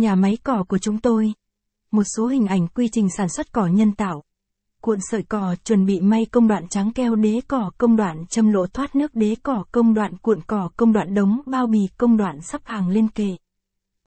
Nhà máy cỏ của chúng tôi. Một số hình ảnh quy trình sản xuất cỏ nhân tạo. Cuộn sợi cỏ chuẩn bị may công đoạn trắng keo đế cỏ, công đoạn châm lỗ thoát nước đế cỏ, công đoạn cuộn cỏ, công đoạn đống bao bì, công đoạn sắp hàng lên kệ.